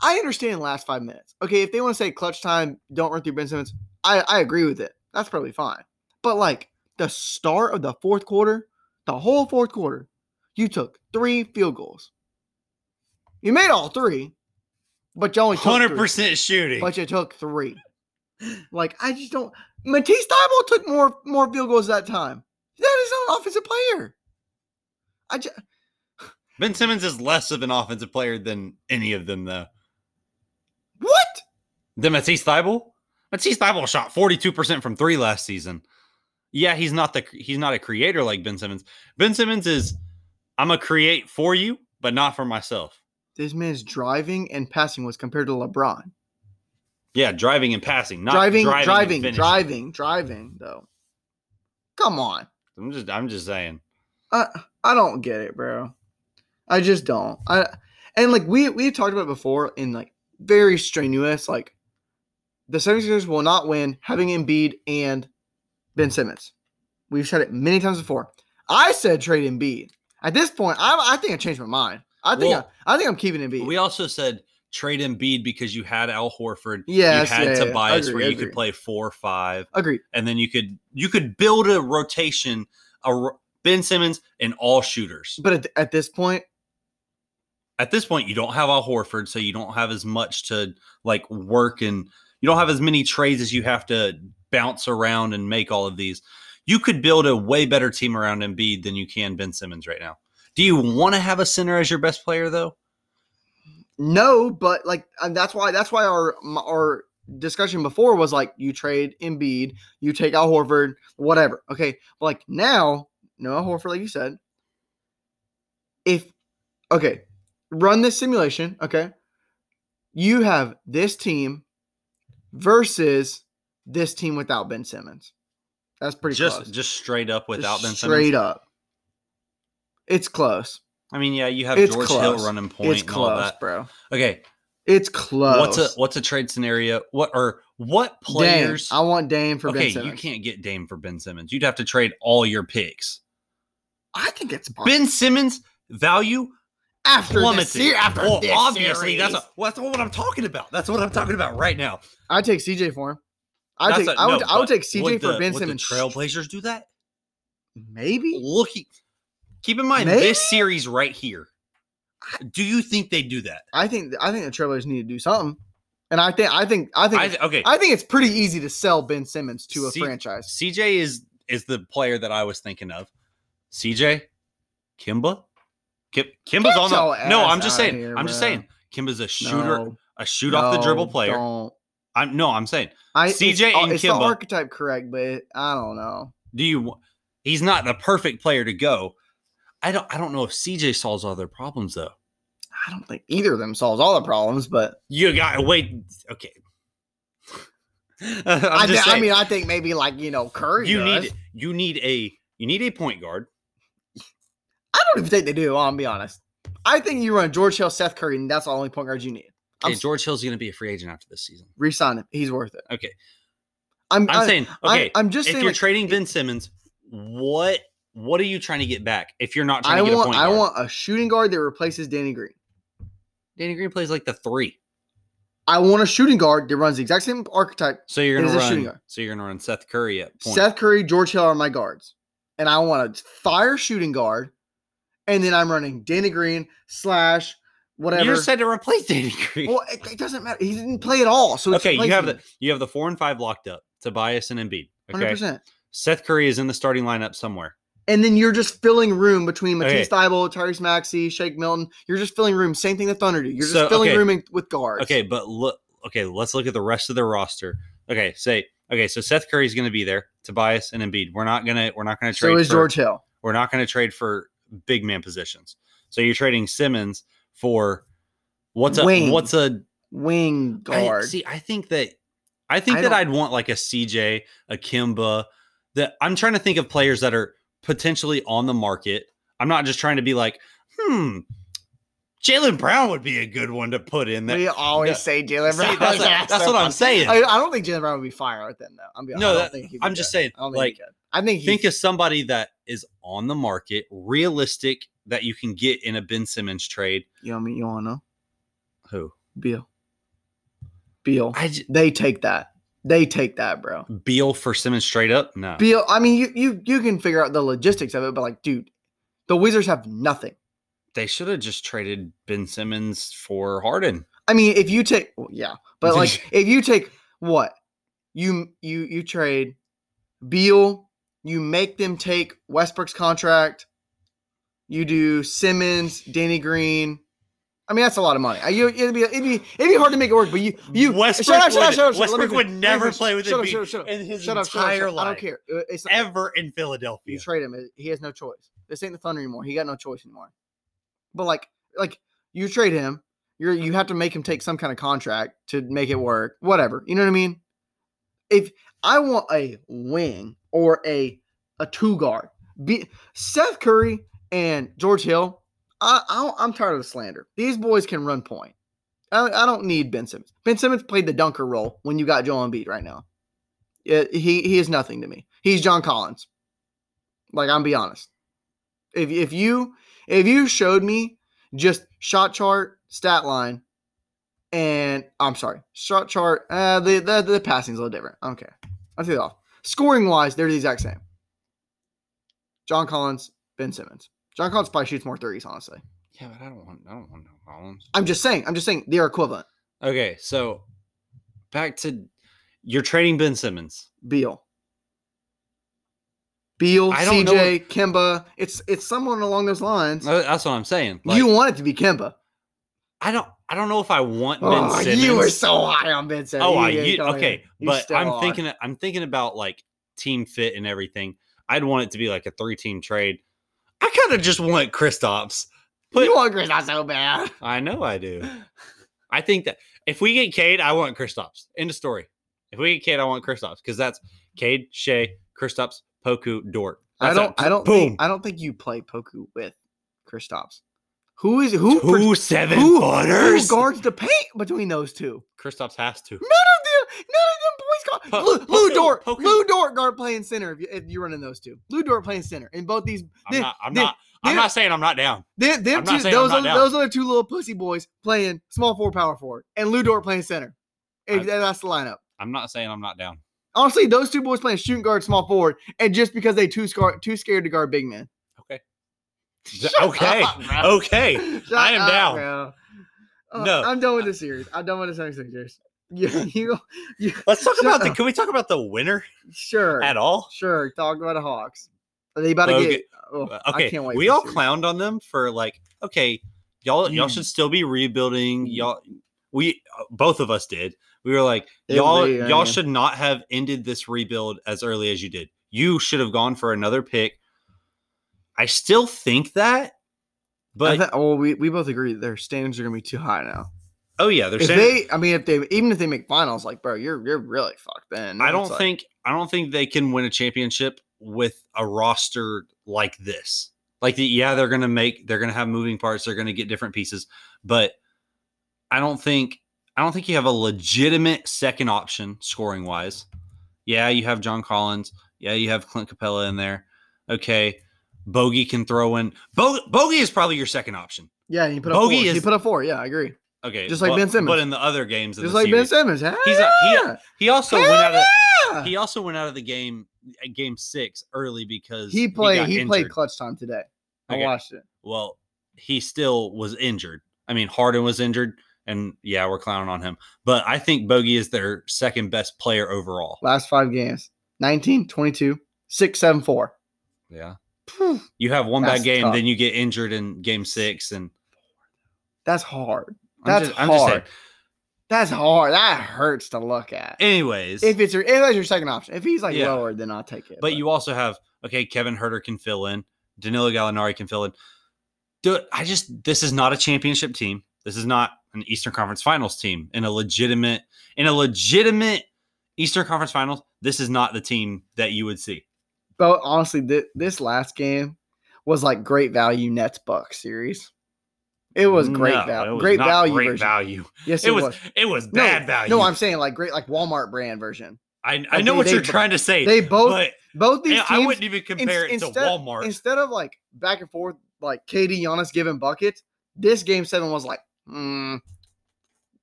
I understand last five minutes. Okay, if they want to say clutch time, don't run through Ben Simmons, I, I agree with it. That's probably fine. But like the start of the fourth quarter, the whole fourth quarter, you took three field goals. You made all three, but you only hundred percent shooting. But you took three. Like I just don't. Matisse Thybulle took more more field goals that time. That is not an offensive player. I just Ben Simmons is less of an offensive player than any of them, though. what? Than Matisse Thybulle. Matisse Thybulle shot forty two percent from three last season. Yeah, he's not the he's not a creator like Ben Simmons. Ben Simmons is I'm a create for you, but not for myself. This man's driving and passing was compared to LeBron. Yeah, driving and passing, not driving, driving, driving, driving, driving. Though, come on. I'm just I'm just saying. I I don't get it, bro. I just don't. I and like we we talked about it before in like very strenuous like the 76ers will not win having Embiid and Ben Simmons. We've said it many times before. I said trade Embiid. At this point, I I think I changed my mind. I think Well, I, I think I'm keeping Embiid. We also said trade Embiid because you had Al Horford. Yes, you had yeah, yeah. Tobias Agree, where you agree. could play four five, Agreed. and then you could you could build a rotation, a Ben Simmons and all shooters. But at, at this point, At this point, you don't have Al Horford, so you don't have as much to like work, and you don't have as many trades as you have to bounce around and make all of these. You could build a way better team around Embiid than you can Ben Simmons right now. Do you want to have a center as your best player though? no, but like that's why that's why our our discussion before was like you trade Embiid, you take Al Horford, whatever. Okay, but like now, no Horford, like you said. If okay, run this simulation. Okay, you have this team versus this team without Ben Simmons. That's pretty just close. just straight up without Just Ben straight Simmons. Straight up. It's close. I mean, yeah, you have It's George Hill close. running point It's and all that. bro. Okay, It's close. what's a what's a trade scenario? What or what Dame. players? I want Dame for okay, Ben Simmons. you can't get Dame for Ben Simmons. You'd have to trade all your picks. I think it's possible. Ben Simmons value after plummeted. this year, after well, this obviously that's a, well, that's what I'm talking about. That's what I'm talking about right now. I'd take CJ for him. I That's take. a- I would. no, I would take CJ would for the- Ben would the Simmons. Trailblazers do that? Maybe. Look, keep in mind Maybe? this series right here. Do you think they do that? I think. I think the Trailblazers need to do something. And I think. I think. I think. I, I, th- okay, think it's pretty easy to sell Ben Simmons to a C- franchise. CJ is is the player that I was thinking of. CJ, Kemba, Kim, Kemba's Get on the. No, I'm just saying. here, I'm just saying. Kemba's a shooter, No, a shoot off the dribble player. Don't. I'm no, I'm saying. I, CJ it's, and it's the archetype correct, but I don't know. Do you? He's not the perfect player to go. I don't. I don't know if CJ solves all their problems though. I don't think either of them solves all the problems, but You got to wait. Okay. I, thi- I mean, I think maybe like you know Curry. you does. need you need a you need a point guard. I don't even think they do. I'll be honest. I think you run George Hill, Seth Curry, and that's the only point guard you need. I'm Okay, s- George Hill's going to be a free agent after this season. Resign him. He's worth it. Okay, I'm. I'm I- saying okay. I'm just if saying. you're like, trading Ben Simmons, what what are you trying to get back? If you're not trying I to get want. a point I guard, want a shooting guard that replaces Danny Green. Danny Green plays like the three, I want a shooting guard that runs the exact same archetype. so you're It going is to a shooting run. guard. So you're going to run Seth Curry at point. Seth Curry, George Hill are my guards, and I want a fire shooting guard, and then I'm running Danny Green slash whatever. You just said to replace Danny Green. well, it, it doesn't matter. He didn't play at all. So it's okay, you have the you have the four and five locked up. Tobias and Embiid. Okay, 100%. Seth Curry is in the starting lineup somewhere. And then you're just filling room between Matisse Okay. Thybulle, Tyrese Maxey, Shake Milton. You're just filling room. Same thing the Thunder do. You're just So, filling okay. room in, with guards. Okay, but look. Okay, let's look at the rest of their roster. Okay, say okay. So Seth Curry's going to be there. Tobias and Embiid. We're not gonna we're not gonna trade. So is for, George Hill. We're not gonna trade for big man positions. So you're trading Simmons for what's a Wing. what's a Wing I- guard. see, I think that I think I that I'd want like a CJ, a Kemba. That I'm trying to think of players that are potentially on the market. I'm not just trying to be like, hmm, Jaylen Brown would be a good one to put in there. we always say Jaylen See, Brown. that's, that's what I'm saying. I, I don't think Jaylen Brown would be fire with them though. I'm being No, I don't that- think he'd be I'm just good. saying, I like. I think think of somebody that is on the market, realistic that you can get in a Ben Simmons trade. you know what I mean? You want to know? Who? Beal. Beal. J- They take that. They take that, bro. Beal for Simmons straight up? No. Beal. I mean, you you you can figure out the logistics of it, but like, dude, The Wizards have nothing. They should have just traded Ben Simmons for Harden. I mean, if you take well, yeah, but like if you take what you you you trade Beal, you make them take Westbrook's contract, you do Simmons, Danny Green. I mean, that's a lot of money. I- You, it'd be it'd be it'd be hard to make it work, but you you Westbrook shut up, shut up, would- shut up, shut up. Let Westbrook would never play with shut up, shut up, shut up. in his Shut up, entire shut up. I don't care. It's Ever in Philadelphia. You trade him. He has no choice. This ain't the Thunder anymore. He got no choice anymore. But like, like you trade him, you're you uh-huh. have to make him take some kind of contract to make it work. Whatever. You know what I mean? If I want a wing or a a two guard, be Seth Curry and George Hill. I, I I'm tired of the slander. These boys can run point. I, I don't need Ben Simmons. Ben Simmons played the dunker role when you got Joel Embiid right now. It, he he is nothing to me. He's John Collins. Like I'm be honest. If if you if you showed me just shot chart, stat line, and I'm sorry, shot chart, uh the the, the passing's a little different. I don't care. I feel off. Scoring wise, they're the exact same. John Collins, Ben Simmons. John Collins probably shoots more threes, honestly. Yeah, but I don't want I don't want no Collins. I'm just saying, I'm just saying they're equivalent. Okay, so back to you're trading Ben Simmons. Beal. Beal, don't know CJ, Kemba. It's it's someone along those lines. That's what I'm saying. Like, you want it to be Kemba. I don't I don't know if I want Ben Oh, Simmons. you were so high on Ben Simmons. Oh, I, You- okay, you but I'm are. thinking I'm thinking about like team fit and everything. I'd want it to be like a three team trade. I kind of just want Kristaps. You want not so bad. I know I do. I think that if we get Cade, I want Kristaps. End of story. If we get Cade, I want Kristaps because that's Cade, Shai, Kristaps, Poku, Dort. I don't. I don't. Boom. Think, I don't think you play Poku with Kristaps. Who is who? Two seven who, who guards the paint between those two? Kristaps has to. None of them. None of them boys guard. Lou, Lou Poku- Dort. Poku- Lu Dort guard playing center if, you, if you're running those two. Lu Dort playing center in both these. I'm them- not. I'm them- not. I'm not saying I'm not down. Them, them two, those are those are the two little pussy boys playing small forward, power forward, and Lu Dort playing center. I- that's the lineup. I'm not saying I'm not down. Honestly, those two boys playing shooting guard, small forward, and just because they too scar- too scared to guard big men. Okay. Shut okay. up, bro. Okay. Shut I am up, down. bro. Uh, No. I'm done with the series. I'm done with the series. series. You, you, you, Let's talk Shut about the. Can we talk about the winner sure, at all? sure. Talk about the Hawks. Are they about to Okay. get? Oh, I Okay. can't wait. we all series. clowned on them for like, okay, y'all y'all Mm. should still be rebuilding. Mm. Y'all, we uh, both of us did. We were like, y'all be, y'all yeah. should not have ended this rebuild as early as you did. You should have gone for another pick. I still think that, But but oh, we, we both agree their standards are gonna be too high now. oh yeah, they're If they, I mean, if they even if they make finals, like bro, you're you're really fucked. Then I don't like- think I don't think they can win a championship with a roster like this. Like the yeah, they're gonna make they're gonna have moving parts, they're gonna get different pieces, but I don't think I don't think you have a legitimate second option scoring wise. Yeah, you have John Collins. Yeah, you have Clint Capela in there. Okay. Bogey can throw in Bo- Bogey is probably your second option. Yeah, he put up Bogey four. he is- put up four. Yeah, I agree. Okay. Just like but- Ben Simmons. But in the other games, of Just like Ben Simmons. He's a- he- he also went out of yeah. he also went out of the game at game six early because He played. got He, played clutch time today. I Okay. watched it. Well, he still was injured. I mean, Harden was injured, and yeah, we're clowning on him. But I think Bogey is their second best player overall. Last five games 19, 22, 6, 7, 4. Yeah. Phew, You have one That's bad game, tough. then you get injured in game six, and That's hard. That's just, just saying. hard. That's hard. That hurts to look at. Anyways, if it's your, if that's your second option, if he's like Yeah. lower, then I'll take it. but you also have okay, Kevin Huerter can fill in, Danilo Gallinari can fill in. Dude, I just this is not a championship team. This is not an Eastern Conference Finals team in a legitimate in a legitimate Eastern Conference Finals. This is not the team that you would see. But honestly, th- this last game was like great value Nets Bucks series. It was great No, value. was Great not value Great version. value. Yes, It it, was, was. It was No, bad value. No, I'm saying like great, like Walmart brand version. I, I like know they- what they you're bo- trying to say. They both, both these teams. I wouldn't even compare it instead, to Walmart. Instead of like back and forth, like KD Giannis giving buckets, this game seven was like, mm,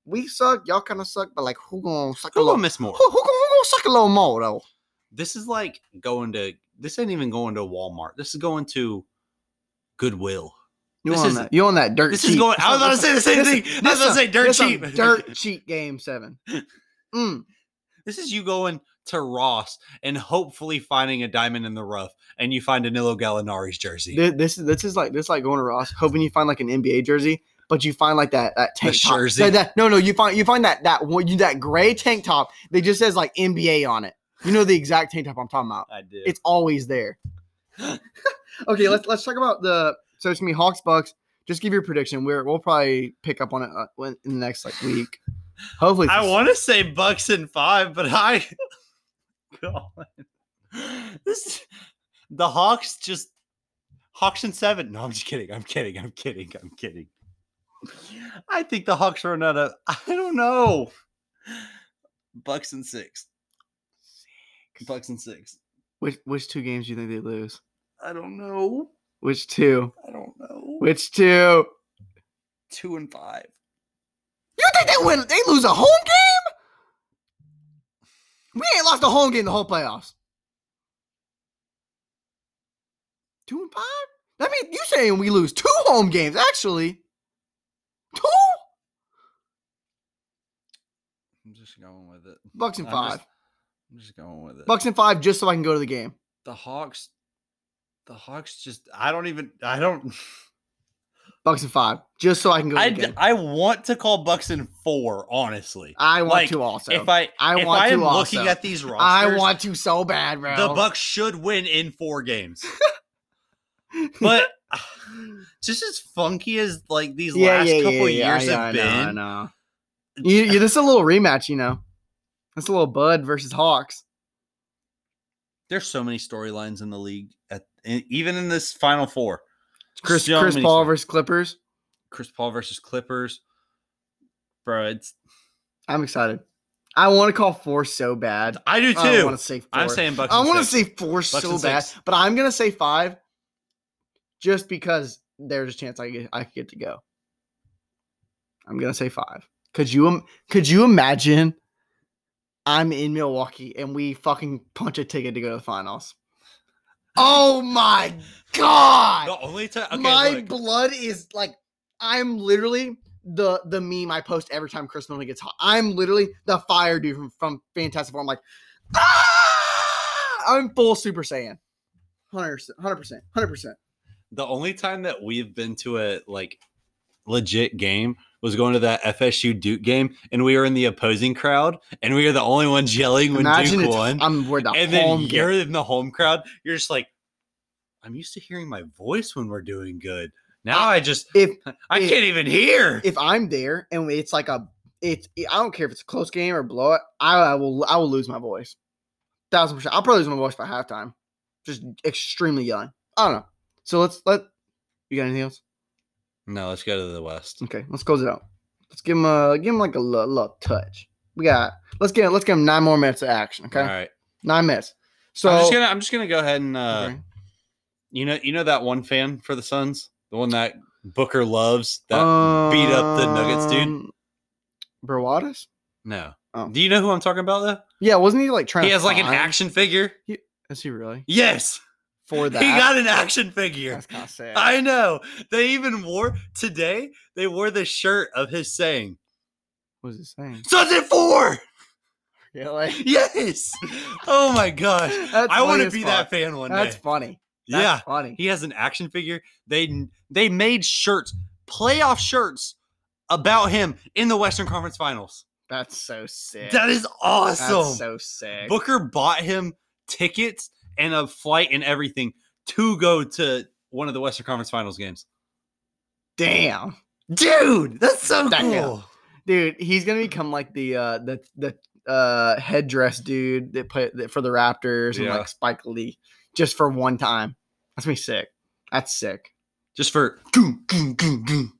we suck, y'all kind of suck, but like who gonna suck a Who little? gonna miss more? Who, who, gonna, who gonna suck a little more though? This is like going to. This ain't even going to Walmart. This is going to Goodwill. You This on is- that? You on that dirt? This cheap. is going. I was about to say the same thing. I was this about to say dirt this cheap. dirt cheap game seven. Mm. This is you going to Ross and hopefully finding a diamond in the rough, and you find Danilo Gallinari's jersey. Thi- This is this is like this is like going to Ross, hoping you find like an NBA jersey, but you find like that that tank top. That, that- no, no, you find you find that that one you that gray tank top that just says like NBA on it. You know the exact tank top I'm talking about. I did. It's always there. okay, let's let's talk about the so it's be Hawks Bucks. Just give your prediction. We're we'll probably pick up on it uh, in the next like week. Hopefully, I want to say Bucks in five, but I. God. This the Hawks just Hawks in seven. No, I'm just kidding. I'm kidding. I'm kidding. I'm kidding. I think the Hawks are another. I don't know. Bucks and six. Bucks and six. which which two games do you think they lose? I don't know. Which two? I don't know. Which two? Two and five. You think they win? They lose a home game? We ain't lost a home game the whole playoffs. Two and five? That means you saying we lose two home games, actually. Two? I'm just going with it. Bucks and I'm five. just- I'm just going with it. Bucks and five just so I can go to the game. the Hawks. The Hawks just. I don't even. I don't. Bucks and five just so I can go I, the d- game. I want to call Bucks and four, honestly. I want like, to also. if I I if want I to am also. looking at these rosters, I want to so bad, bro. the Bucks should win in four games. but just as funky as like these last couple years yeah, have I know, I been, know. You, you, this is a little rematch, you know. That's a little Bud versus Hawks. there's so many storylines in the league. At in, even in this Final Four, Chris So Chris Paul versus Clippers. Chris Paul versus Clippers, bro. It's I'm excited. I want to call four so bad. I do too. I want to say 4 I'm saying Bucks. I want to say four so bad, but I'm gonna say five, just because there's a chance I get I could get to go. I'm gonna say five. Could you could you imagine? I'm in Milwaukee and we fucking punch a ticket to go to the finals. Oh my god! the only time. Okay, my look. blood is like I'm literally the the meme I post every time Khris Middleton gets hot. I'm literally the fire dude from, from Fantastic Four. I'm like, ah! I'm full Super Saiyan. 100%, 100%, 100%. The only time that we've been to a like legit game was going to that FSU Duke game, and we were in the opposing crowd, and we were the only ones yelling when Imagine Duke won. I'm where the and home then game. you're in the home crowd. You're just like, I'm used to hearing my voice when we're doing good. Now I just, If I if- can't even hear. if I'm there and it's like a it's I don't care if it's a close game or blowout, I, I will I will lose my voice. Thousand percent. I'll probably lose my voice by halftime. Just extremely yelling. I don't know. So let's let you got anything else? no, let's go to the West. Okay, let's close it out. Let's give him a give him like a little, little touch. We got let's get let's give him nine more minutes of action. Okay, All right. nine minutes. So I'm just gonna, I'm just gonna go ahead and, uh, okay. you know, you know that one fan for the Suns, the one that Booker loves, that beat up the Nuggets dude. Um, No. Oh. Do you know who I'm talking about though? Yeah, wasn't he like trying? He has like an action figure. Is he really Yes. For that? He got an action figure. I know. They even wore today, they wore the shirt of his saying, what was he saying? At four. Really? Yes. Oh my gosh. That's I want to be fuck. that fan one day. That's day. funny. That's yeah. funny. He has an action figure. They they made shirts, playoff shirts about him in the Western Conference Finals. That's so sick. That is awesome. That's so sick. Booker bought him tickets and a flight and everything to go to one of the Western Conference Finals games. Damn, Dude, that's so Damn. cool. dude, he's gonna become like the uh the the uh headdress dude that put that for the Raptors and like Spike Lee just for one time. That's me sick. That's sick. Just for goom, goom, goom, goom.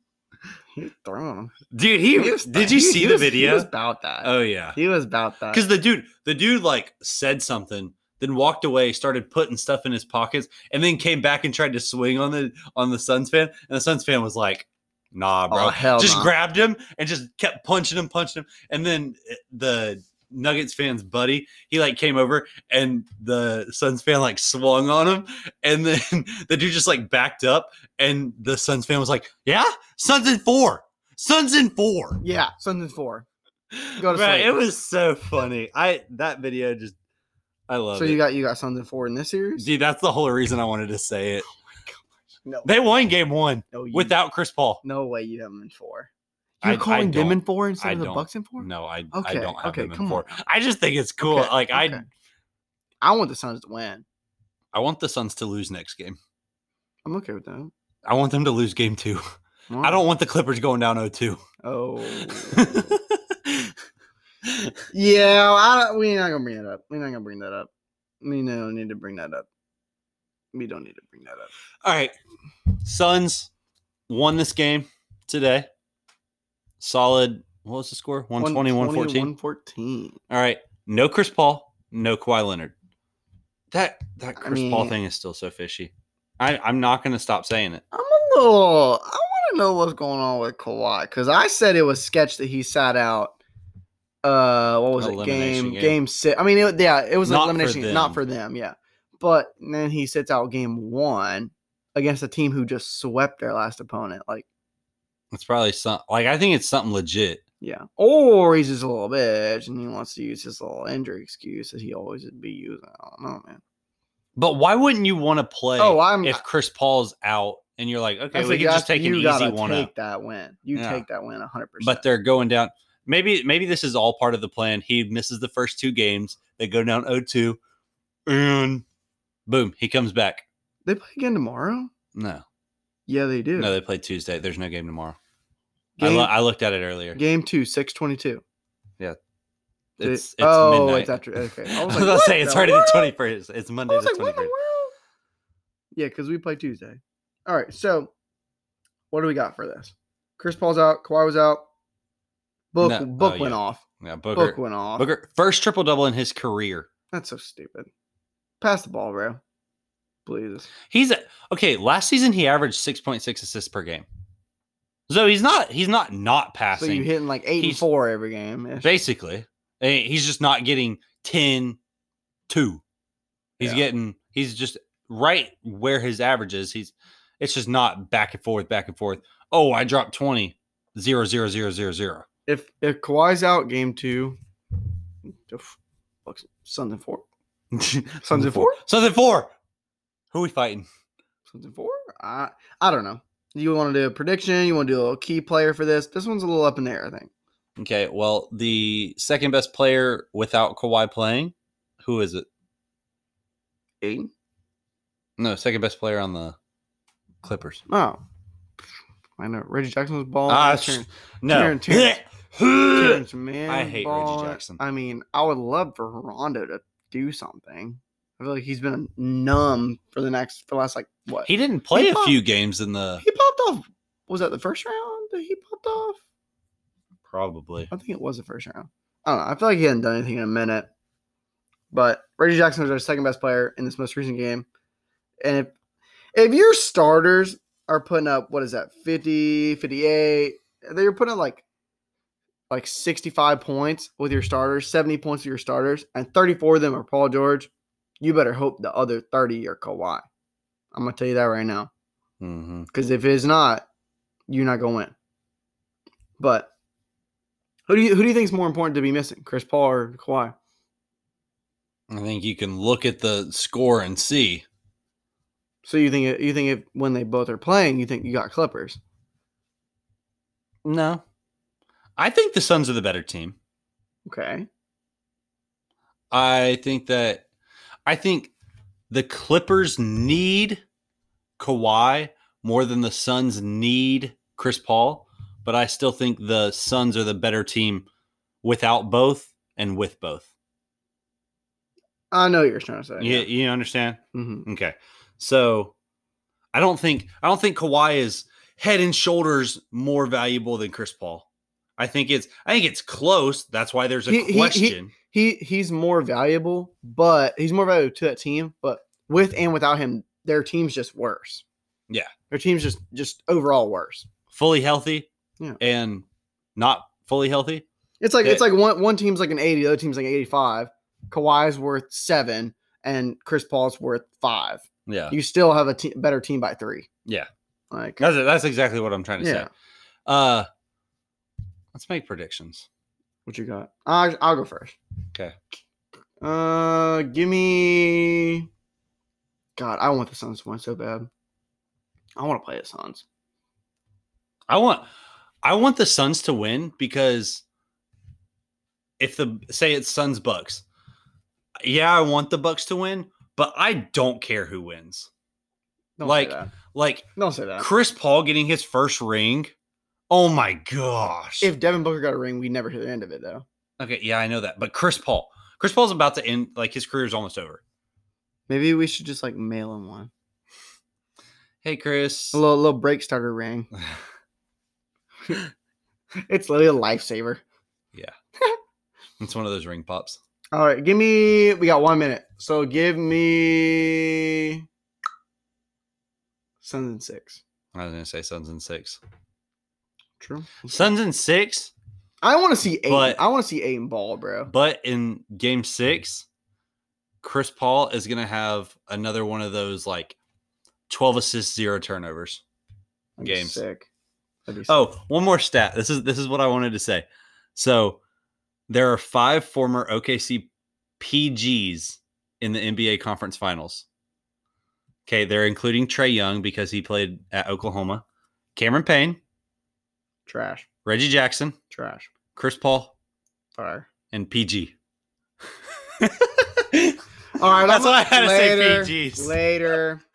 He was throwing them. dude. He, He was- did you he- see he the was- He video? was about that. oh yeah, he was about that. because the dude, the dude like said something, then walked away, started putting stuff in his pockets, and then came back and tried to swing on the on the Suns fan, and the Suns fan was like, "Nah, bro." Oh, hell just nah. grabbed him and just kept punching him, punching him, and then eh, the Nuggets fan's buddy. He like came over and the Suns fan like swung on him, and then the dude just like backed up, and the Suns fan was like, "Yeah, Suns in four, Suns in four. Yeah, something four. Go to Right, sleep. it was so funny. I that video just I love it. So it. you got you got something four in this series? Dude, that's the whole reason I wanted to say it. No, They won game one no, you, without Chris Paul. no way you have them in four. I- You're I calling them in four instead I of the. Bucks in four? No, I I Okay, don't have okay, them in come four. on. I just think it's cool. Okay, like okay. I I want the Suns to win. I want the Suns to lose next game. I'm okay with that. I want them to lose game two. I don't want the Clippers going down 0-2. Oh. oh. yeah, I, don't- we're not gonna bring that up. We're not gonna bring that up. We don't need to bring that up. We don't need to bring that up. All right. Suns won this game today. Solid. What was the score? 120, 114. 114. All right. No Chris Paul, no Kawhi Leonard. That that Chris Paul mean- thing is still so fishy. I, I'm not going to stop saying it. I'm a little. I want to know what's going on with Kawhi because I said it was sketch that he sat out. Uh, what was it? Game game. game six. I mean, it, yeah, it was Not for elimination, them. not for them. Yeah, but then he sits out game one against a team who just swept their last opponent. Like, It's probably some like I think it's something legit. yeah, or he's just a little bitch and he wants to use his little injury excuse that he always would be using. I don't know, man. But why wouldn't you want to play Oh, I'm. if Chris Paul's out and you're like, okay, we like- can just take an easy one take out. that win. You Yeah. take that win 100. percent But they're going down. Maybe maybe this is all part of the plan. He misses the first two games. They go down 0-2. And boom, he comes back. they play again tomorrow. No. Yeah, they do. No, they play Tuesday. There's no game tomorrow. I, lo- I looked at it earlier. Game two, six twenty two. Yeah. It's, it's oh, midnight. it's after. Okay, I I was was like, going to what say, it's already the 21st. It's I Monday was the like, what in the 21st. world? Yeah, because we play Tuesday. All right, so what do we got for this? Chris Paul's out. Kawhi was out. Book No, book oh, went yeah. off. Yeah, Book Booker. went off. Booker, first triple double in his career. That's so stupid. Pass the ball, bro. Please. He's okay. Last season he averaged six point six assists per game. So he's not he's not not passing. So passing you hitting like eight and four every game. basically. Eh, He's just not getting 10 2. He's Yeah. getting he's just right where his average is. He's it's just not back and forth, back and forth. Oh, I dropped 20. Zero, zero, zero, zero, zero. If if Kawhi's out, game two. oof, Bucks- Suns and four. Suns and four. Suns and four. Who we fighting? Suns and four. I I don't know. You want to do a prediction? You want to do a key player for this? This one's a little up in the air. I think. Okay, well, the second best player without Kawhi playing, who is it? Aiden. No, second best player on the Clippers. Oh, I know. Reggie Jackson was balling. Ah, Terrence- sh- No. Terrence- Terrence- Mann I hate Reggie. Jackson. I mean, I would love for Rondo to do something. I feel like he's been numb for the next for the last like what? he didn't play He a popped- few games in the he popped off. Was that the first round that he popped off? probably. I think it was the first round. I don't know. I feel like he hadn't done anything in a minute. But Reggie Jackson was our second best player in this most recent game. And if if your starters are putting up what is that 50, 58, they're putting up like like 65 points with your starters, 70 points with your starters, and 34 of them are Paul George, you better hope the other 30 are Kawhi. I'm gonna tell you that right now. Mm-hmm. Because if it's not, you're not gonna win. But who do you who do you think is more important to be missing, Chris Paul or Kawhi? I think you can look at the score and see. So you think you think if when they both are playing, you think you got Clippers? No, I think the Suns are the better team. Okay, I think that I think the Clippers need Kawhi more than the Suns need Chris Paul, but I still think the Suns are the better team without both and with both. I know what you're trying to say. You, you understand? hmm Okay. So I don't think I don't think Kawhi is head and shoulders more valuable than Chris Paul. I think it's I think it's close. That's why there's a He- he- he- question. He he's more valuable, but he's more valuable to that team. But with and without him, their team's just worse. Yeah. their team's just just overall worse. fully healthy Yeah. and not fully healthy. It's like it's like one one team's like an eighty, the other team's like eighty five. Kawhi's worth seven, and Chris Paul's worth five. Yeah. You still have a te- better team by three. Yeah. Like That's that's exactly what I'm trying to yeah. say. Uh let's make predictions. What you got? I'll, I'll go first. Okay. Uh, give me. God, I want the Suns to win so bad. I want to play the Suns. I want I want the Suns to win because if the say it's Suns Bucks, yeah, I want the Bucks to win, but I don't care who wins. Don't Like-. Like don't say that. Chris Paul getting his first ring. Oh my gosh. If Devin Booker got a ring, we never hear the end of it though. okay, yeah, I know that. But Chris Paul. Chris Paul's about to end like his career's almost over. Maybe we should just like mail him one. Hey Chris. A little little break starter ring. It's literally a lifesaver. Yeah. it's one of those ring pops. All right, give me. We got one minute, so give me Suns and six. I was gonna say Suns and six. True. Suns and six, I want to see eight. But- I want to see eight and ball, bro. but in game six, Chris Paul is gonna have another one of those like 12 assists, zero turnovers. Games. Sick. Oh, sick. Oh, one more stat. This is this is what I wanted to say. So there are five former OKC PGs in the NBA conference finals. Okay, they're including Trae Young because he played at Oklahoma, Cameron Payne, trash, Reggie Jackson, trash, Chris Paul, fire. and PG. All right, That's I'm- why I had to say PGs. Later.